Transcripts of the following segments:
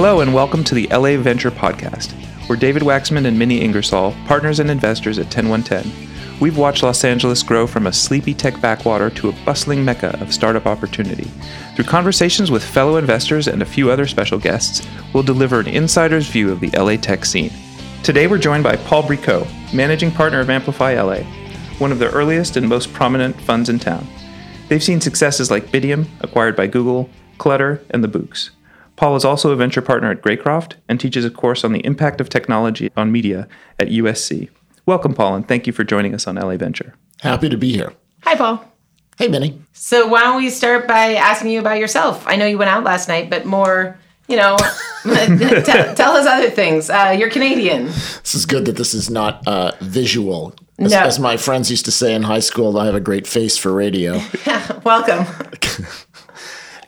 Hello, and welcome to the LA Venture Podcast. We're David Waxman and Minnie Ingersoll, partners and investors at 10110. We've watched Los Angeles grow from a sleepy tech backwater to a bustling mecca of startup opportunity. Through conversations with fellow investors and a few other special guests, we'll deliver an insider's view of the LA tech scene. Today, we're joined by Paul Bricault, managing partner of Amplify LA, one of the earliest and most prominent funds in town. They've seen successes like Bitium, acquired by Google, Clutter, and the Books. Paul is also a venture partner at Greycroft and teaches a course on the impact of technology on media at USC. Welcome, Paul, and thank you for joining us on LA Venture. Happy to be here. Hi, Paul. Hey, Minnie. So, why don't we start by asking you about yourself? I know you went out last night, but more, you know, tell, tell, us other things. Uh, you're Canadian. This is good that this is not uh, visual. As, no. as my friends used to say in high school, I have a great face for radio. Welcome.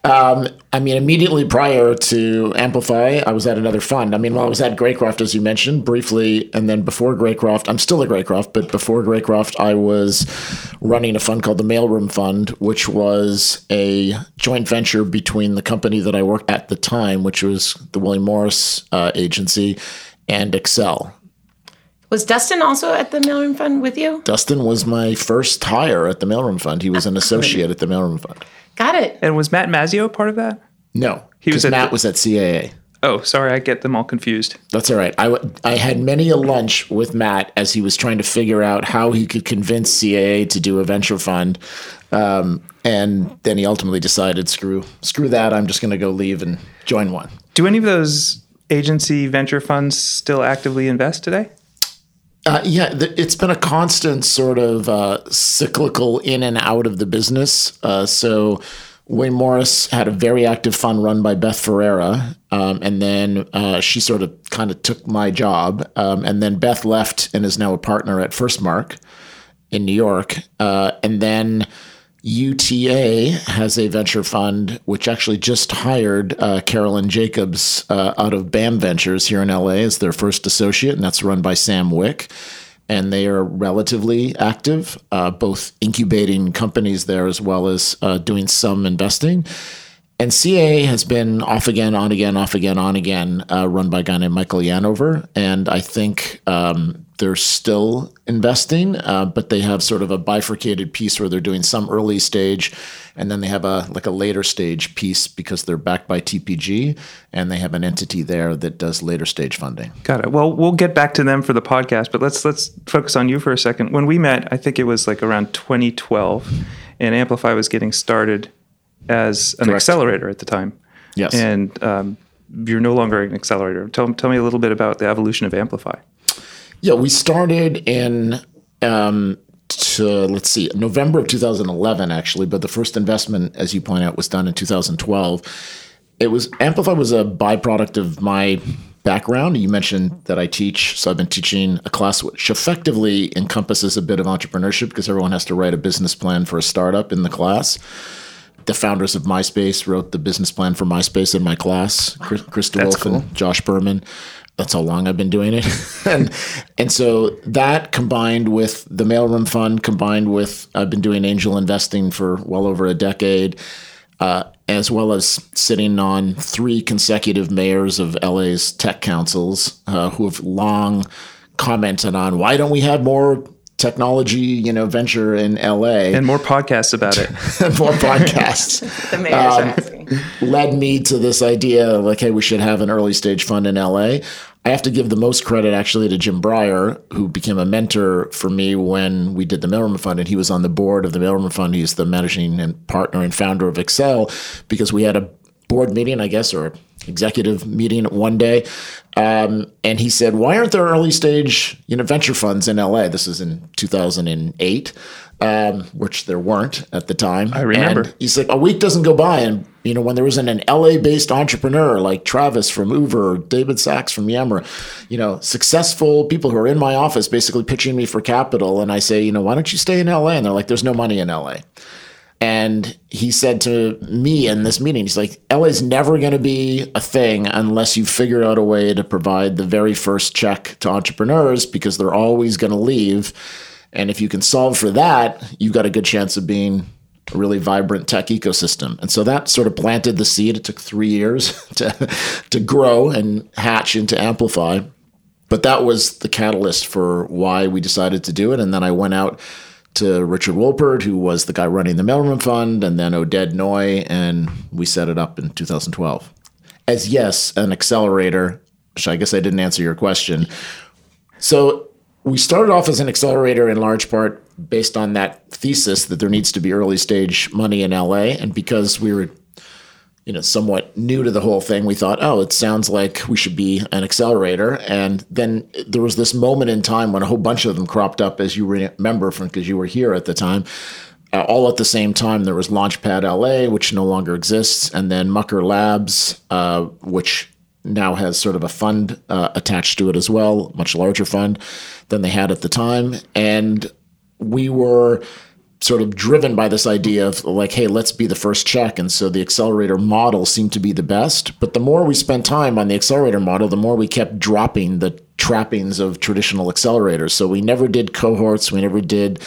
Um, I mean, immediately prior to Amplify, I was at another fund. I mean, while I was at Greycroft, as you mentioned briefly, and then before Greycroft, I'm still at Greycroft, but before Greycroft, I was running a fund called the Mailroom Fund, which was a joint venture between the company that I worked at the time, which was the William Morris uh, agency, and Accel. Was Dustin also at the Mailroom Fund with you? Dustin was my first hire at the Mailroom Fund. He was an associate at the Mailroom Fund. Got it. And was Matt Mazzeo part of that? No, he was. At Matt the, was at CAA. Oh, sorry, I get them all confused. That's all right. I, I had many a lunch with Matt as he was trying to figure out how he could convince CAA to do a venture fund, um, and then he ultimately decided, screw screw that. I'm just going to go leave and join one. Do any of those agency venture funds still actively invest today? Uh, yeah, it's been a constant sort of uh, cyclical in and out of the business. Uh, so Wayne Morris had a very active fund run by Beth Ferreira, um, and then uh, she sort of kind of took my job, um, and then Beth left and is now a partner at FirstMark in New York, uh, and then UTA has a venture fund which actually just hired uh, Carolyn Jacobs uh, out of BAM Ventures here in LA as their first associate, and that's run by Sam Wick. And they are relatively active, uh, both incubating companies there as well as uh, doing some investing. And CA has been off again, on again, off again, on again, uh, run by a guy named Michael Yanover. And I think um, they're still investing, uh, but they have sort of a bifurcated piece where they're doing some early stage, and then they have a like a later stage piece because they're backed by TPG, and they have an entity there that does later stage funding. Got it. Well, we'll get back to them for the podcast, but let's let's focus on you for a second. When we met, I think it was like around 2012, and Amplify was getting started as an Correct. accelerator at the time. Yes. And um, you're no longer an accelerator. Tell, tell me a little bit about the evolution of Amplify. Yeah, we started in, um, to, let's see, November of 2011, actually, but the first investment, as you point out, was done in 2012. It was Amplify was a byproduct of my background. You mentioned that I teach, so I've been teaching a class which effectively encompasses a bit of entrepreneurship because everyone has to write a business plan for a startup in the class the founders of MySpace wrote the business plan for MySpace in my class. Chris, Chris DeWolfe cool. and Josh Berman. That's how long I've been doing it, and and so that combined with the mailroom fund, combined with I've been doing angel investing for well over a decade, uh, as well as sitting on three consecutive mayors of LA's tech councils uh, who have long commented on why don't we have more technology, you know, venture in LA. And more podcasts about it. more podcasts. the mayor's um, led me to this idea like, hey, we should have an early stage fund in LA. I have to give the most credit actually to Jim Breyer, who became a mentor for me when we did the Mailroom Fund, and he was on the board of the Mailroom Fund. He's the managing and partner and founder of Accel because we had a board meeting, I guess, or executive meeting one day, um, and he said, "Why aren't there early stage, you know, venture funds in LA?" This is in 2008, um, which there weren't at the time. I remember. And he's like, "A week doesn't go by, and you know, when there isn't an LA-based entrepreneur like Travis from Uber, or David Sacks from Yammer, you know, successful people who are in my office basically pitching me for capital, and I say, you know, why don't you stay in LA? And they're like, "There's no money in LA." And he said to me in this meeting, he's like, LA is never going to be a thing unless you figure out a way to provide the very first check to entrepreneurs because they're always going to leave. And if you can solve for that, you've got a good chance of being a really vibrant tech ecosystem. And so that sort of planted the seed. It took three years to, to grow and hatch into Amplify. But that was the catalyst for why we decided to do it. And then I went out to Richard Wolpert, who was the guy running the Mailroom Fund, and then Oded Noy, and we set it up in 2012. As yes, an accelerator, which I guess I didn't answer your question. So we started off as an accelerator in large part based on that thesis that there needs to be early stage money in LA. And because we were, you know, somewhat new to the whole thing, we thought, oh, it sounds like we should be an accelerator. And then there was this moment in time when a whole bunch of them cropped up, as you remember from because you were here at the time. Uh, all at the same time, there was Launchpad LA, which no longer exists, and then Mucker Labs, uh, which now has sort of a fund uh, attached to it as well, much larger fund than they had at the time. And we were sort of driven by this idea of like, hey, let's be the first check. And so the accelerator model seemed to be the best. But the more we spent time on the accelerator model, the more we kept dropping the trappings of traditional accelerators. So we never did cohorts, we never did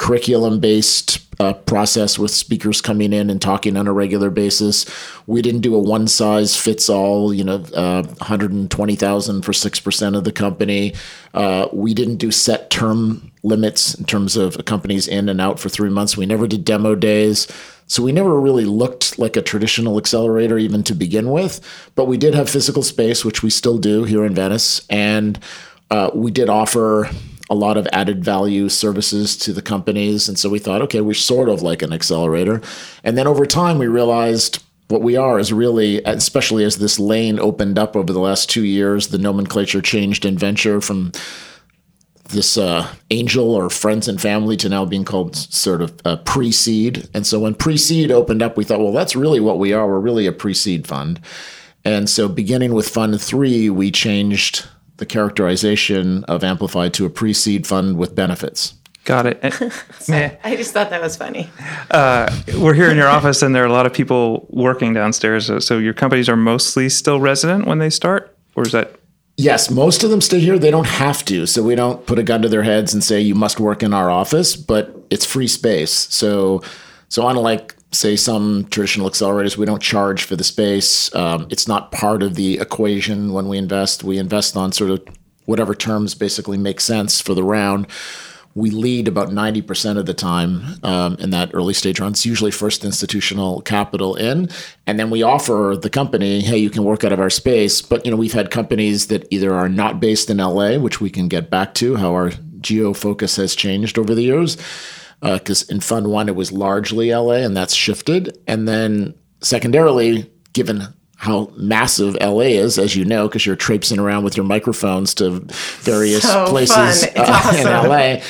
curriculum based uh, process with speakers coming in and talking on a regular basis. We didn't do a one size fits all, you know, uh, 120,000 for 6% of the company. Uh, we didn't do set term limits in terms of a company's in and out for three months. We never did demo days. So we never really looked like a traditional accelerator even to begin with, but we did have physical space, which we still do here in Venice. And uh, we did offer a lot of added value services to the companies. And so we thought, okay, we're sort of like an accelerator. And then over time, we realized what we are is really, especially as this lane opened up over the last two years, the nomenclature changed in venture from this uh, angel or friends and family to now being called sort of uh, pre-seed. And so when pre-seed opened up, we thought, well, that's really what we are. We're really a pre-seed fund. And so beginning with Fund Three, we changed the characterization of Amplify to a pre-seed fund with benefits. Got it. I just thought that was funny. Uh, we're here in your office, and there are a lot of people working downstairs. So your companies are mostly still resident when they start, or is that? Yes, most of them stay here. They don't have to, so we don't put a gun to their heads and say you must work in our office. But it's free space, so so unlike say some traditional accelerators, we don't charge for the space. Um, it's not part of the equation when we invest. We invest on sort of whatever terms basically make sense for the round. We lead about 90% of the time um, in that early stage round. It's usually first institutional capital in. And then we offer the company, hey, you can work out of our space. But, you know, we've had companies that either are not based in LA, which we can get back to, how our geo focus has changed over the years because uh, in Fund One it was largely LA, and that's shifted. And then secondarily, given how massive LA is, as you know, because you're traipsing around with your microphones to various so places uh, in LA.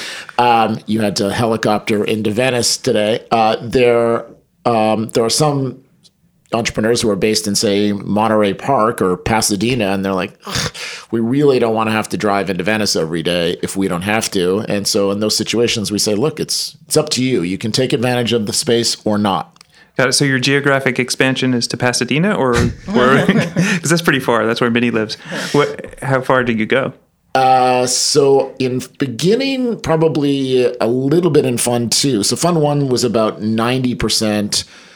Um, you had to helicopter into Venice today. Uh, there, um, there are some entrepreneurs who are based in say Monterey Park or Pasadena and they're like we really don't want to have to drive into Venice every day if we don't have to and so in those situations we say look it's it's up to you you can take advantage of the space or not Got it. So your geographic expansion is to Pasadena, or where because that's pretty far. That's where Minnie lives. What? How far did you go? Uh, so in beginning, probably a little bit in Fund Two. So Fund One was about ninety percent uh, uh,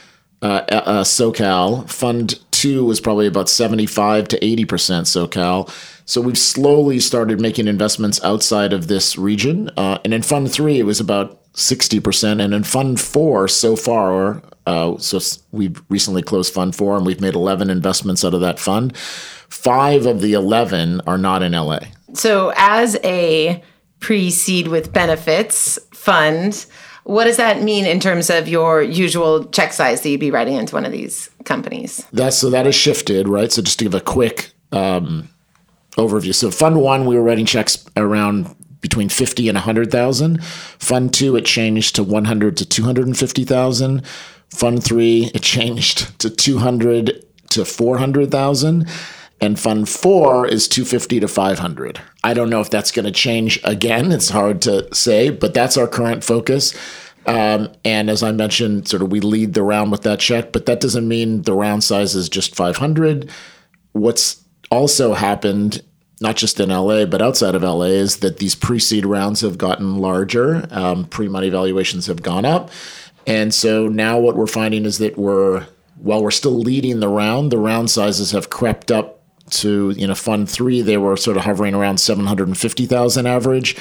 SoCal. Fund two was probably about 75 to 80% SoCal. So we've slowly started making investments outside of this region. Uh, and in Fund three, it was about 60%. And in Fund four, so far, uh, so we've recently closed Fund four and we've made 11 investments out of that fund. Five of the 11 are not in LA. So as a pre seed with benefits fund, what does that mean in terms of your usual check size that you'd be writing into one of these companies? That's so that has shifted, right? So just to give a quick um, overview. So fund one, we were writing checks around between 50 and 100,000. Fund 2 it changed to 100 to 250,000. Fund 3 it changed to 200 to 400,000 and fund 4 is 250 to 500. I don't know if that's going to change again. It's hard to say, but that's our current focus. Um, and as I mentioned, sort of we lead the round with that check, but that doesn't mean the round size is just 500. What's also happened, not just in LA, but outside of LA, is that these pre seed rounds have gotten larger. Um, pre money valuations have gone up. And so now what we're finding is that we're while we're still leading the round, the round sizes have crept up to you know fund three they were sort of hovering around 750,000 average.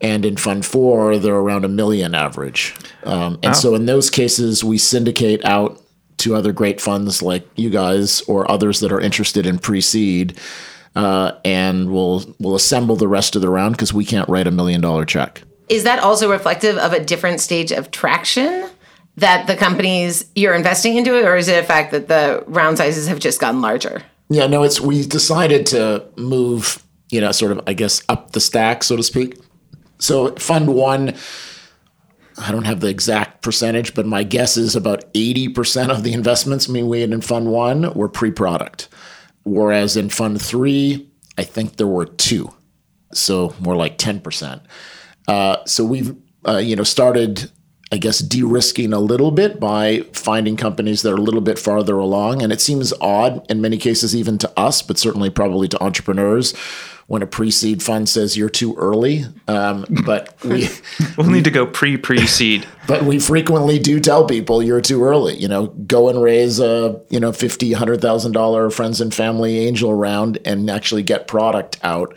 And in fund four they're around a million average. Um, and wow. so in those cases we syndicate out to other great funds like you guys or others that are interested in pre-seed uh, and we'll we'll assemble the rest of the round because we can't write a million dollar check. Is that also reflective of a different stage of traction that the companies you're investing into it or is it a fact that the round sizes have just gotten larger yeah no it's we decided to move you know sort of i guess up the stack so to speak so fund one I don't have the exact percentage, but my guess is about 80% of the investments we made in Fund One were pre product. Whereas in Fund Three, I think there were two. So more like 10%. Uh, so we've, uh, you know, started, I guess, de risking a little bit by finding companies that are a little bit farther along. And it seems odd in many cases, even to us, but certainly probably to entrepreneurs when a pre-seed fund says you're too early. Um, but we we'll need to go pre-pre-seed. But we frequently do tell people you're too early. You know, go and raise a you know fifty, hundred thousand dollar friends and family angel round and actually get product out.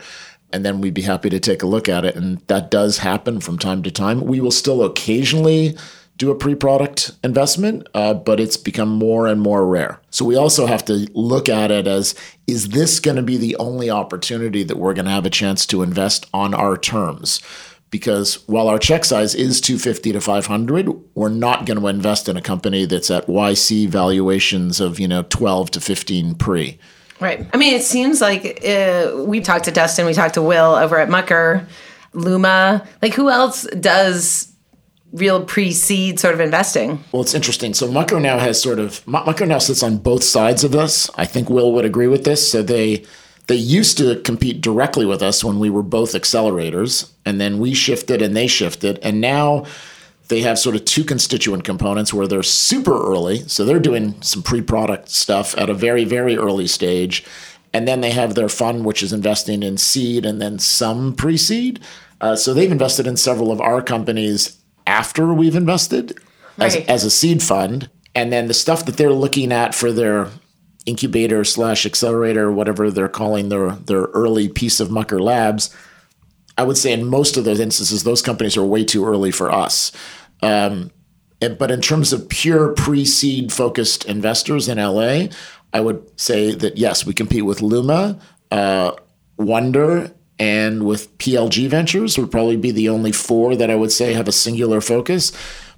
And then we'd be happy to take a look at it. And that does happen from time to time. We will still occasionally do a pre-product investment, uh, but it's become more and more rare. So we also have to look at it as: is this going to be the only opportunity that we're going to have a chance to invest on our terms? Because while our check size is 250 to 500, we're not going to invest in a company that's at YC valuations of you know 12 to 15 pre. Right. I mean, it seems like uh, we talked to Dustin, we talked to Will over at Mucker, Luma. Like, who else does real pre-seed sort of investing. Well, it's interesting. So Mucker now has sort of Mucker now sits on both sides of this. I think Will would agree with this. So they they used to compete directly with us when we were both accelerators, and then we shifted and they shifted, and now they have sort of two constituent components where they're super early, so they're doing some pre-product stuff at a very very early stage, and then they have their fund which is investing in seed and then some pre-seed. Uh, so they've invested in several of our companies after we've invested as, right. as a seed fund. And then the stuff that they're looking at for their incubator slash accelerator, whatever they're calling their, their early piece of Mucker Labs, I would say in most of those instances, those companies are way too early for us. Um, but in terms of pure pre seed focused investors in LA, I would say that yes, we compete with Luma, uh, Wonder, and with PLG Ventures would probably be the only four that I would say have a singular focus.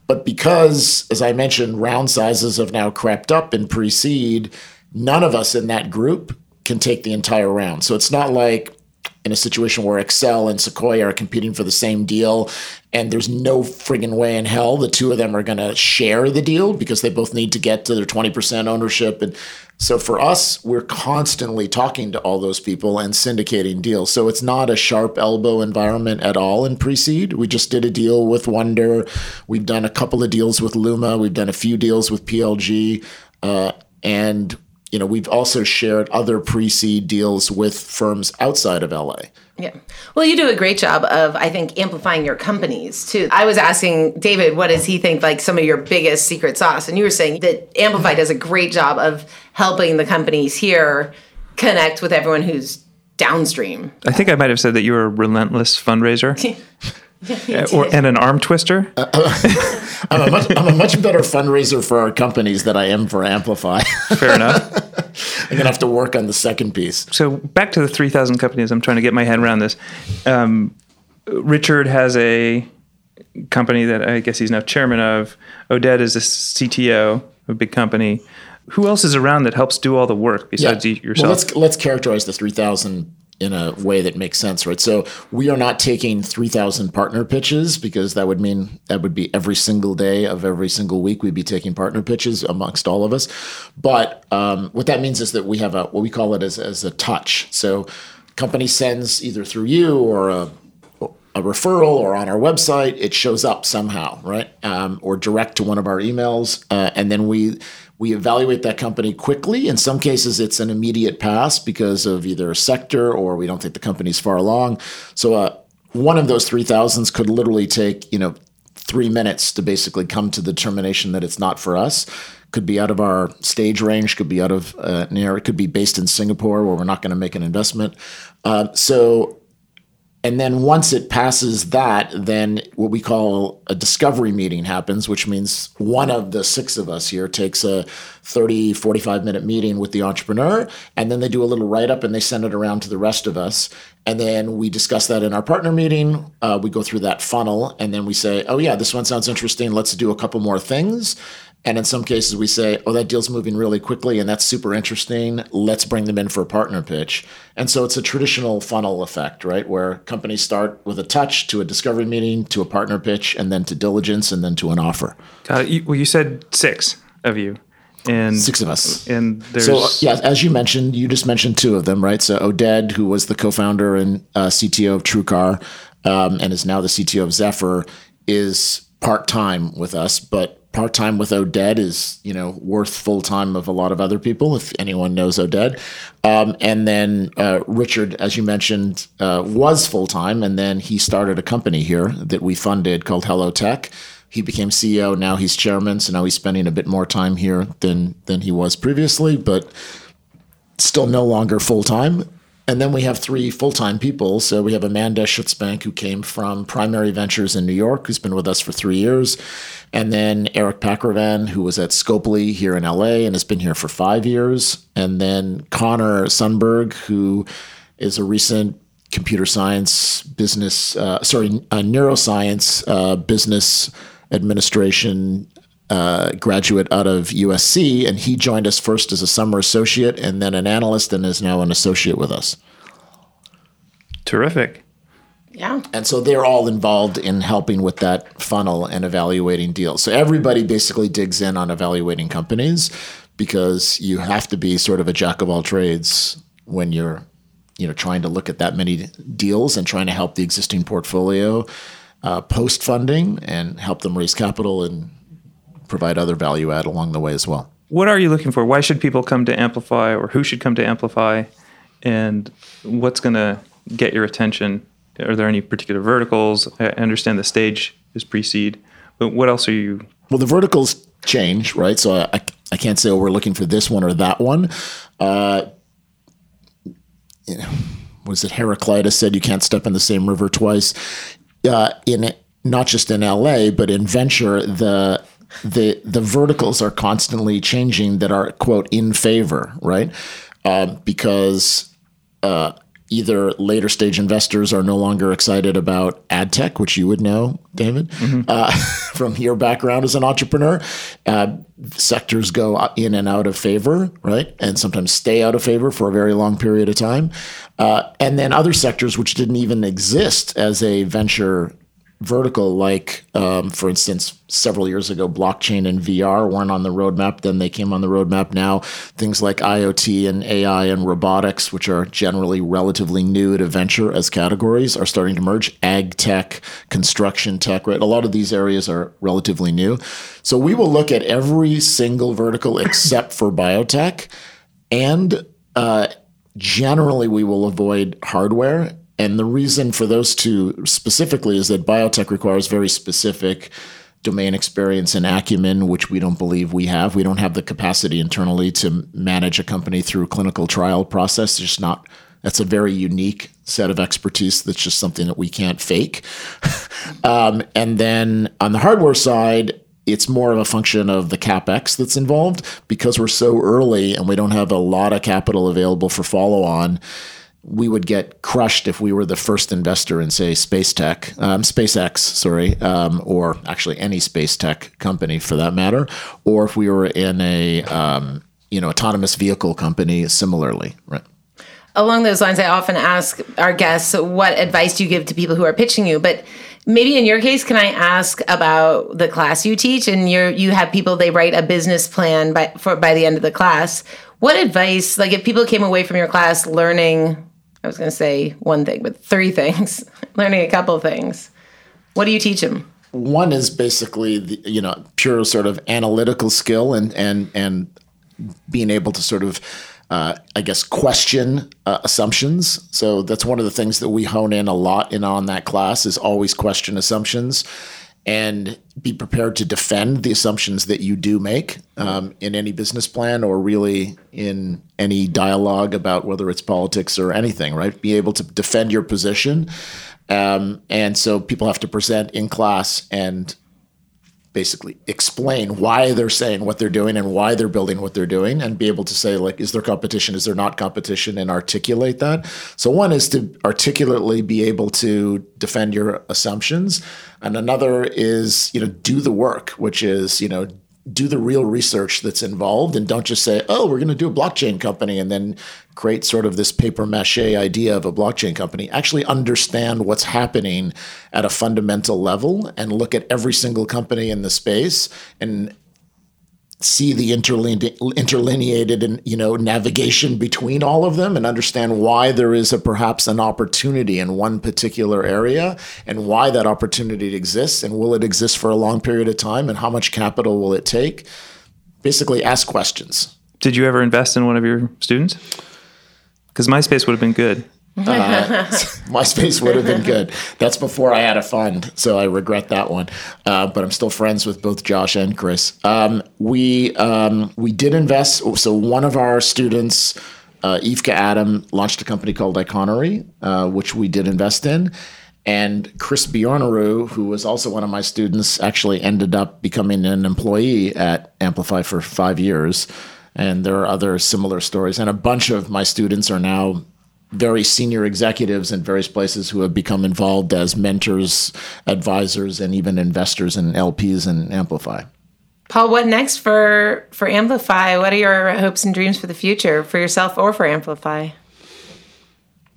But because, as I mentioned, round sizes have now crept up in pre seed, none of us in that group can take the entire round. So it's not like in a situation where Accel and Sequoia are competing for the same deal and there's no friggin' way in hell the two of them are going to share the deal because they both need to get to their 20% ownership. And so for us we're constantly talking to all those people and syndicating deals. So it's not a sharp elbow environment at all in pre-seed. We just did a deal with wonder. We've done a couple of deals with luma. We've done a few deals with plg uh, and you know, we've also shared other pre-seed deals with firms outside of LA. Yeah. Well, you do a great job of, I think, amplifying your companies too. I was asking David, what does he think like some of your biggest secret sauce? And you were saying that Amplify does a great job of helping the companies here connect with everyone who's downstream. I think I might have said that you were a relentless fundraiser. or and an arm twister. Uh, I'm, a much, I'm a much better fundraiser for our companies than I am for Amplify. Fair enough. I'm gonna have to work on the second piece. So back to the 3,000 companies. I'm trying to get my head around this. Um, Richard has a company that I guess he's now chairman of. Oded is a CTO of a big company. Who else is around that helps do all the work besides yeah. yourself? Well, let's let's characterize the 3,000 in a way that makes sense, right? So we are not taking 3,000 partner pitches because that would mean that would be every single day of every single week we'd be taking partner pitches amongst all of us. But um, what that means is that we have a what we call it as, as a touch. So company sends either through you or a a referral or on our website, it shows up somehow, right? Um, or direct to one of our emails, uh, and then we we evaluate that company quickly. In some cases, it's an immediate pass because of either a sector or we don't think the company's far along. So uh, one of those three thousands could literally take you know three minutes to basically come to the determination that it's not for us. Could be out of our stage range, could be out of uh, near, it could be based in Singapore where we're not going to make an investment. Uh, so and then once it passes that, then what we call a discovery meeting happens, which means one of the six of us here takes a 30, 45 minute meeting with the entrepreneur. And then they do a little write up and they send it around to the rest of us. And then we discuss that in our partner meeting. Uh, we go through that funnel and then we say, oh, yeah, this one sounds interesting. Let's do a couple more things. And in some cases, we say, oh, that deal's moving really quickly and that's super interesting. Let's bring them in for a partner pitch. And so it's a traditional funnel effect, right? Where companies start with a touch to a discovery meeting to a partner pitch and then to diligence and then to an offer. Got it. You, well, you said six of you. And six of us. And there's. So, yeah, as you mentioned, you just mentioned two of them, right? So, Oded, who was the co founder and uh, CTO of TrueCar um, and is now the CTO of Zefr, is part time with us, but part time with Oded is you know worth full time of a lot of other people if anyone knows Oded. Um, and then uh, Richard, as you mentioned, uh, was full time, and then he started a company here that we funded called HelloTech. He became CEO. Now he's chairman, so now he's spending a bit more time here than than he was previously, but still no longer full time. And then we have three full time people. So we have Amanda Schutzbank, who came from Primary Ventures in New York, who's been with us for three years. And then Eric Packervan, who was at Scopely here in LA and has been here for five years. And then Connor Sundberg, who is a recent computer science business, uh, sorry, neuroscience uh, business administration uh, graduate out of USC, and he joined us first as a summer associate and then an analyst, and is now an associate with us. Terrific. Yeah. And so they're all involved in helping with that funnel and evaluating deals. So everybody basically digs in on evaluating companies because you have to be sort of a jack of all trades when you're you know trying to look at that many deals and trying to help the existing portfolio uh, post funding and help them raise capital and provide other value add along the way as well. What are you looking for? Why should people come to Amplify or who should come to Amplify? And what's going to get your attention? Are there any particular verticals? I understand the stage is pre seed, but what else are you? Well, the verticals change, right? So I, I can't say, oh, we're looking for this one or that one. Uh, you know, was it Heraclitus said you can't step in the same river twice? Uh, in not just in LA, but in venture, the the the verticals are constantly changing that are quote in favor, right? Uh, because uh, either later stage investors are no longer excited about ad tech, which you would know, David, mm-hmm. uh, from your background as an entrepreneur. Uh, sectors go in and out of favor, right? And sometimes stay out of favor for a very long period of time. Uh, and then other sectors which didn't even exist as a venture vertical, like um, for instance, several years ago, blockchain and VR weren't on the roadmap. Then they came on the roadmap now. Things like IoT and AI and robotics, which are generally relatively new to venture as categories, are starting to merge. Ag tech, construction tech, right? A lot of these areas are relatively new. So we will look at every single vertical except for biotech, and uh, generally we will avoid hardware and the reason for those two specifically is that biotech requires very specific domain experience and acumen, which we don't believe we have. We don't have the capacity internally to manage a company through a clinical trial process. It's just not. That's a very unique set of expertise. That's just something that we can't fake. um, and then on the hardware side, it's more of a function of the capex that's involved because we're so early and we don't have a lot of capital available for follow on we would get crushed if we were the first investor in, say, space tech, um, SpaceX, sorry, um, or actually any space tech company for that matter, or if we were in a um, you know autonomous vehicle company similarly, right? Along those lines, I often ask our guests, "What advice do you give to people who are pitching you?" But maybe in your case, can I ask about the class you teach? And you you have people they write a business plan by for by the end of the class. What advice, like if people came away from your class learning I was going to say one thing, but three things, learning a couple things. What do you teach them? One is basically the, you know pure sort of analytical skill and and and being able to sort of uh, I guess question uh, assumptions. So that's one of the things that we hone in a lot in on that class is always question assumptions. And be prepared to defend the assumptions that you do make um, in any business plan or really in any dialogue about whether it's politics or anything, right? Be able to defend your position. Um, and so people have to present in class and basically explain why they're saying what they're doing and why they're building what they're doing and be able to say like is there competition? Is there not competition? And articulate that. So one is to articulately be able to defend your assumptions. And another is you know do the work which is you know do the real research that's involved and don't just say, oh, we're going to do a blockchain company and then create sort of this paper mache idea of a blockchain company. Actually understand what's happening at a fundamental level and look at every single company in the space and see the interlineated and you know navigation between all of them and understand why there is a perhaps an opportunity in one particular area and why that opportunity exists and will it exist for a long period of time and how much capital will it take. Basically ask questions. Did you ever invest in one of your students? Because myspace would have been good uh, MySpace would have been good. That's before I had a fund, so I regret that one. Uh, but I'm still friends with both Josh and Chris. Um, we um, we did invest. So one of our students, uh, Yvka Adam, launched a company called Iconery, uh, which we did invest in. And Chris Bjornerud, who was also one of my students, actually ended up becoming an employee at Amplify for five years. And there are other similar stories. And a bunch of my students are now very senior executives in various places who have become involved as mentors, advisors, and even investors in LPs and Amplify. Paul, what next for for Amplify? What are your hopes and dreams for the future for yourself or for Amplify?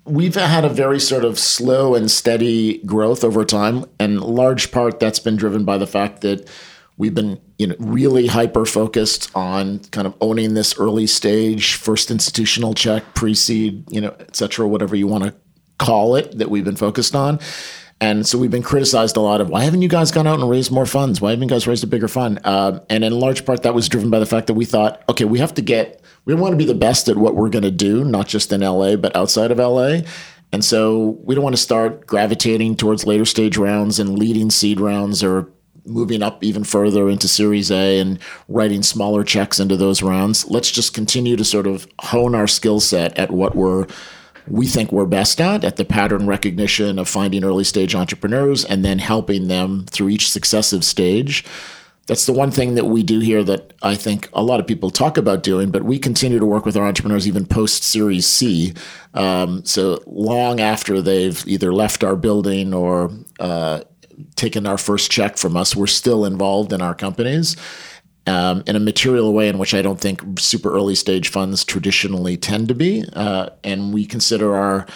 We've had a very sort of slow and steady growth over time, and large part that's been driven by the fact that We've been you know really hyper focused on kind of owning this early stage first institutional check, pre-seed, you know, et cetera, whatever you want to call it that we've been focused on. And so we've been criticized a lot of why haven't you guys gone out and raised more funds? Why haven't you guys raised a bigger fund? Uh, and in large part, that was driven by the fact that we thought, okay, we have to get, we want to be the best at what we're going to do, not just in LA, but outside of LA. And so we don't want to start gravitating towards later stage rounds and leading seed rounds or moving up even further into Series A and writing smaller checks into those rounds. Let's just continue to sort of hone our skill set at what we're we think we're best at at the pattern recognition of finding early stage entrepreneurs and then helping them through each successive stage. That's the one thing that we do here that I think a lot of people talk about doing, but we continue to work with our entrepreneurs even post Series C. Um, so long after they've either left our building or uh, taken our first check from us, we're still involved in our companies. Um, in a material way in which I don't think super early stage funds traditionally tend to be. Uh, and we consider our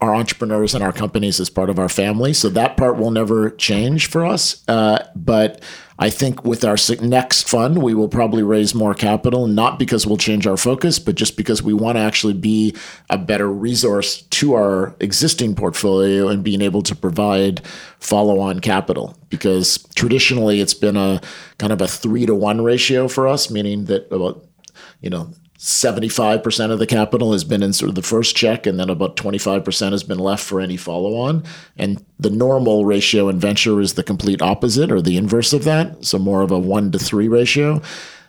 our entrepreneurs and our companies as part of our family. So that part will never change for us. Uh, but I think with our next fund, we will probably raise more capital, not because we'll change our focus, but just because we want to actually be a better resource to our existing portfolio and being able to provide follow on capital. Because traditionally, it's been a kind of a three to one ratio for us, meaning that about you know 75% of the capital has been in sort of the first check, and then about 25% has been left for any follow on. And the normal ratio in venture is the complete opposite or the inverse of that. So more of a one to three ratio.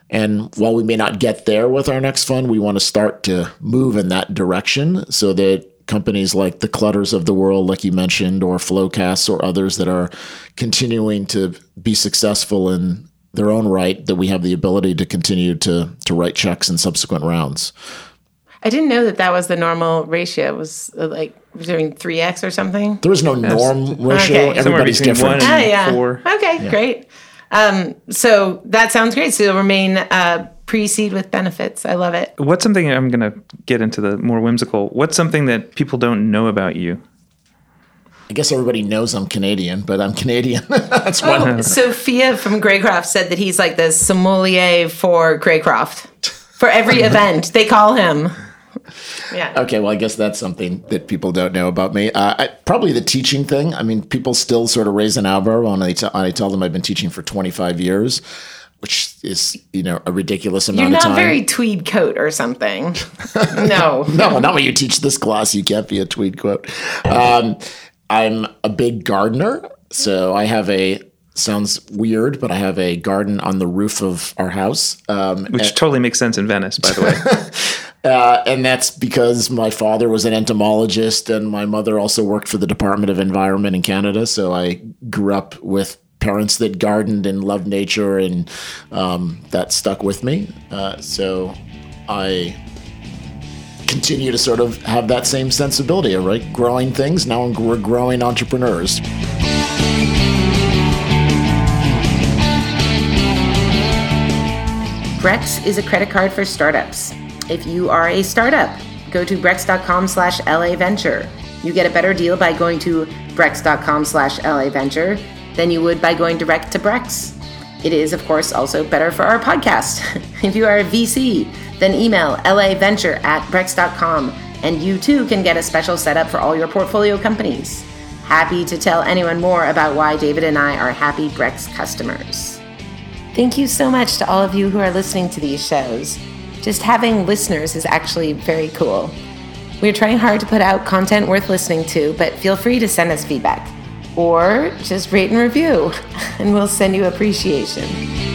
And while we may not get there with our next fund, we want to start to move in that direction so that companies like the clutters of the world, like you mentioned, or Flowcast or others that are continuing to be successful in their own right that we have the ability to continue to to write checks in subsequent rounds. I didn't know that that was the normal ratio. It was uh, like doing three x or something. There is no norm ratio. Okay. Everybody's different. Oh, yeah. Four. Okay, yeah. great. Um, so that sounds great. So you'll remain uh, pre-seed with benefits. I love it. What's something I'm going to get into the more whimsical? What's something that people don't know about you? I guess everybody knows I'm Canadian, but I'm Canadian. That's one. Oh, Sophia from Greycroft said that he's like the sommelier for Greycroft. For every event, they call him. Yeah. Okay, well, I guess that's something that people don't know about me. Uh, I, probably the teaching thing. I mean, people still sort of raise an eyebrow when I, t- I tell them I've been teaching for 25 years which is you know a ridiculous amount You're of time. You're not very tweed coat or something. no, no, not when you teach this class. You can't be a tweed coat. Um, I'm a big gardener, so I have a sounds weird, but I have a garden on the roof of our house. Um, Which totally makes sense in Venice, by the way. uh, and that's because my father was an entomologist and my mother also worked for the Department of Environment in Canada. So I grew up with parents that gardened and loved nature, and um, that stuck with me. Uh, so I continue to sort of have that same sensibility, right? Growing things. Now we're growing entrepreneurs. Brex is a credit card for startups. If you are a startup, go to brex.com slash LA Venture. You get a better deal by going to brex.com slash LA Venture than you would by going direct to Brex. It is, of course, also better for our podcast. if you are a VC, then email laventure at brex.com and you too can get a special setup for all your portfolio companies. Happy to tell anyone more about why David and I are happy Brex customers. Thank you so much to all of you who are listening to these shows. Just having listeners is actually very cool. We're trying hard to put out content worth listening to, but feel free to send us feedback or just rate and review, and we'll send you appreciation.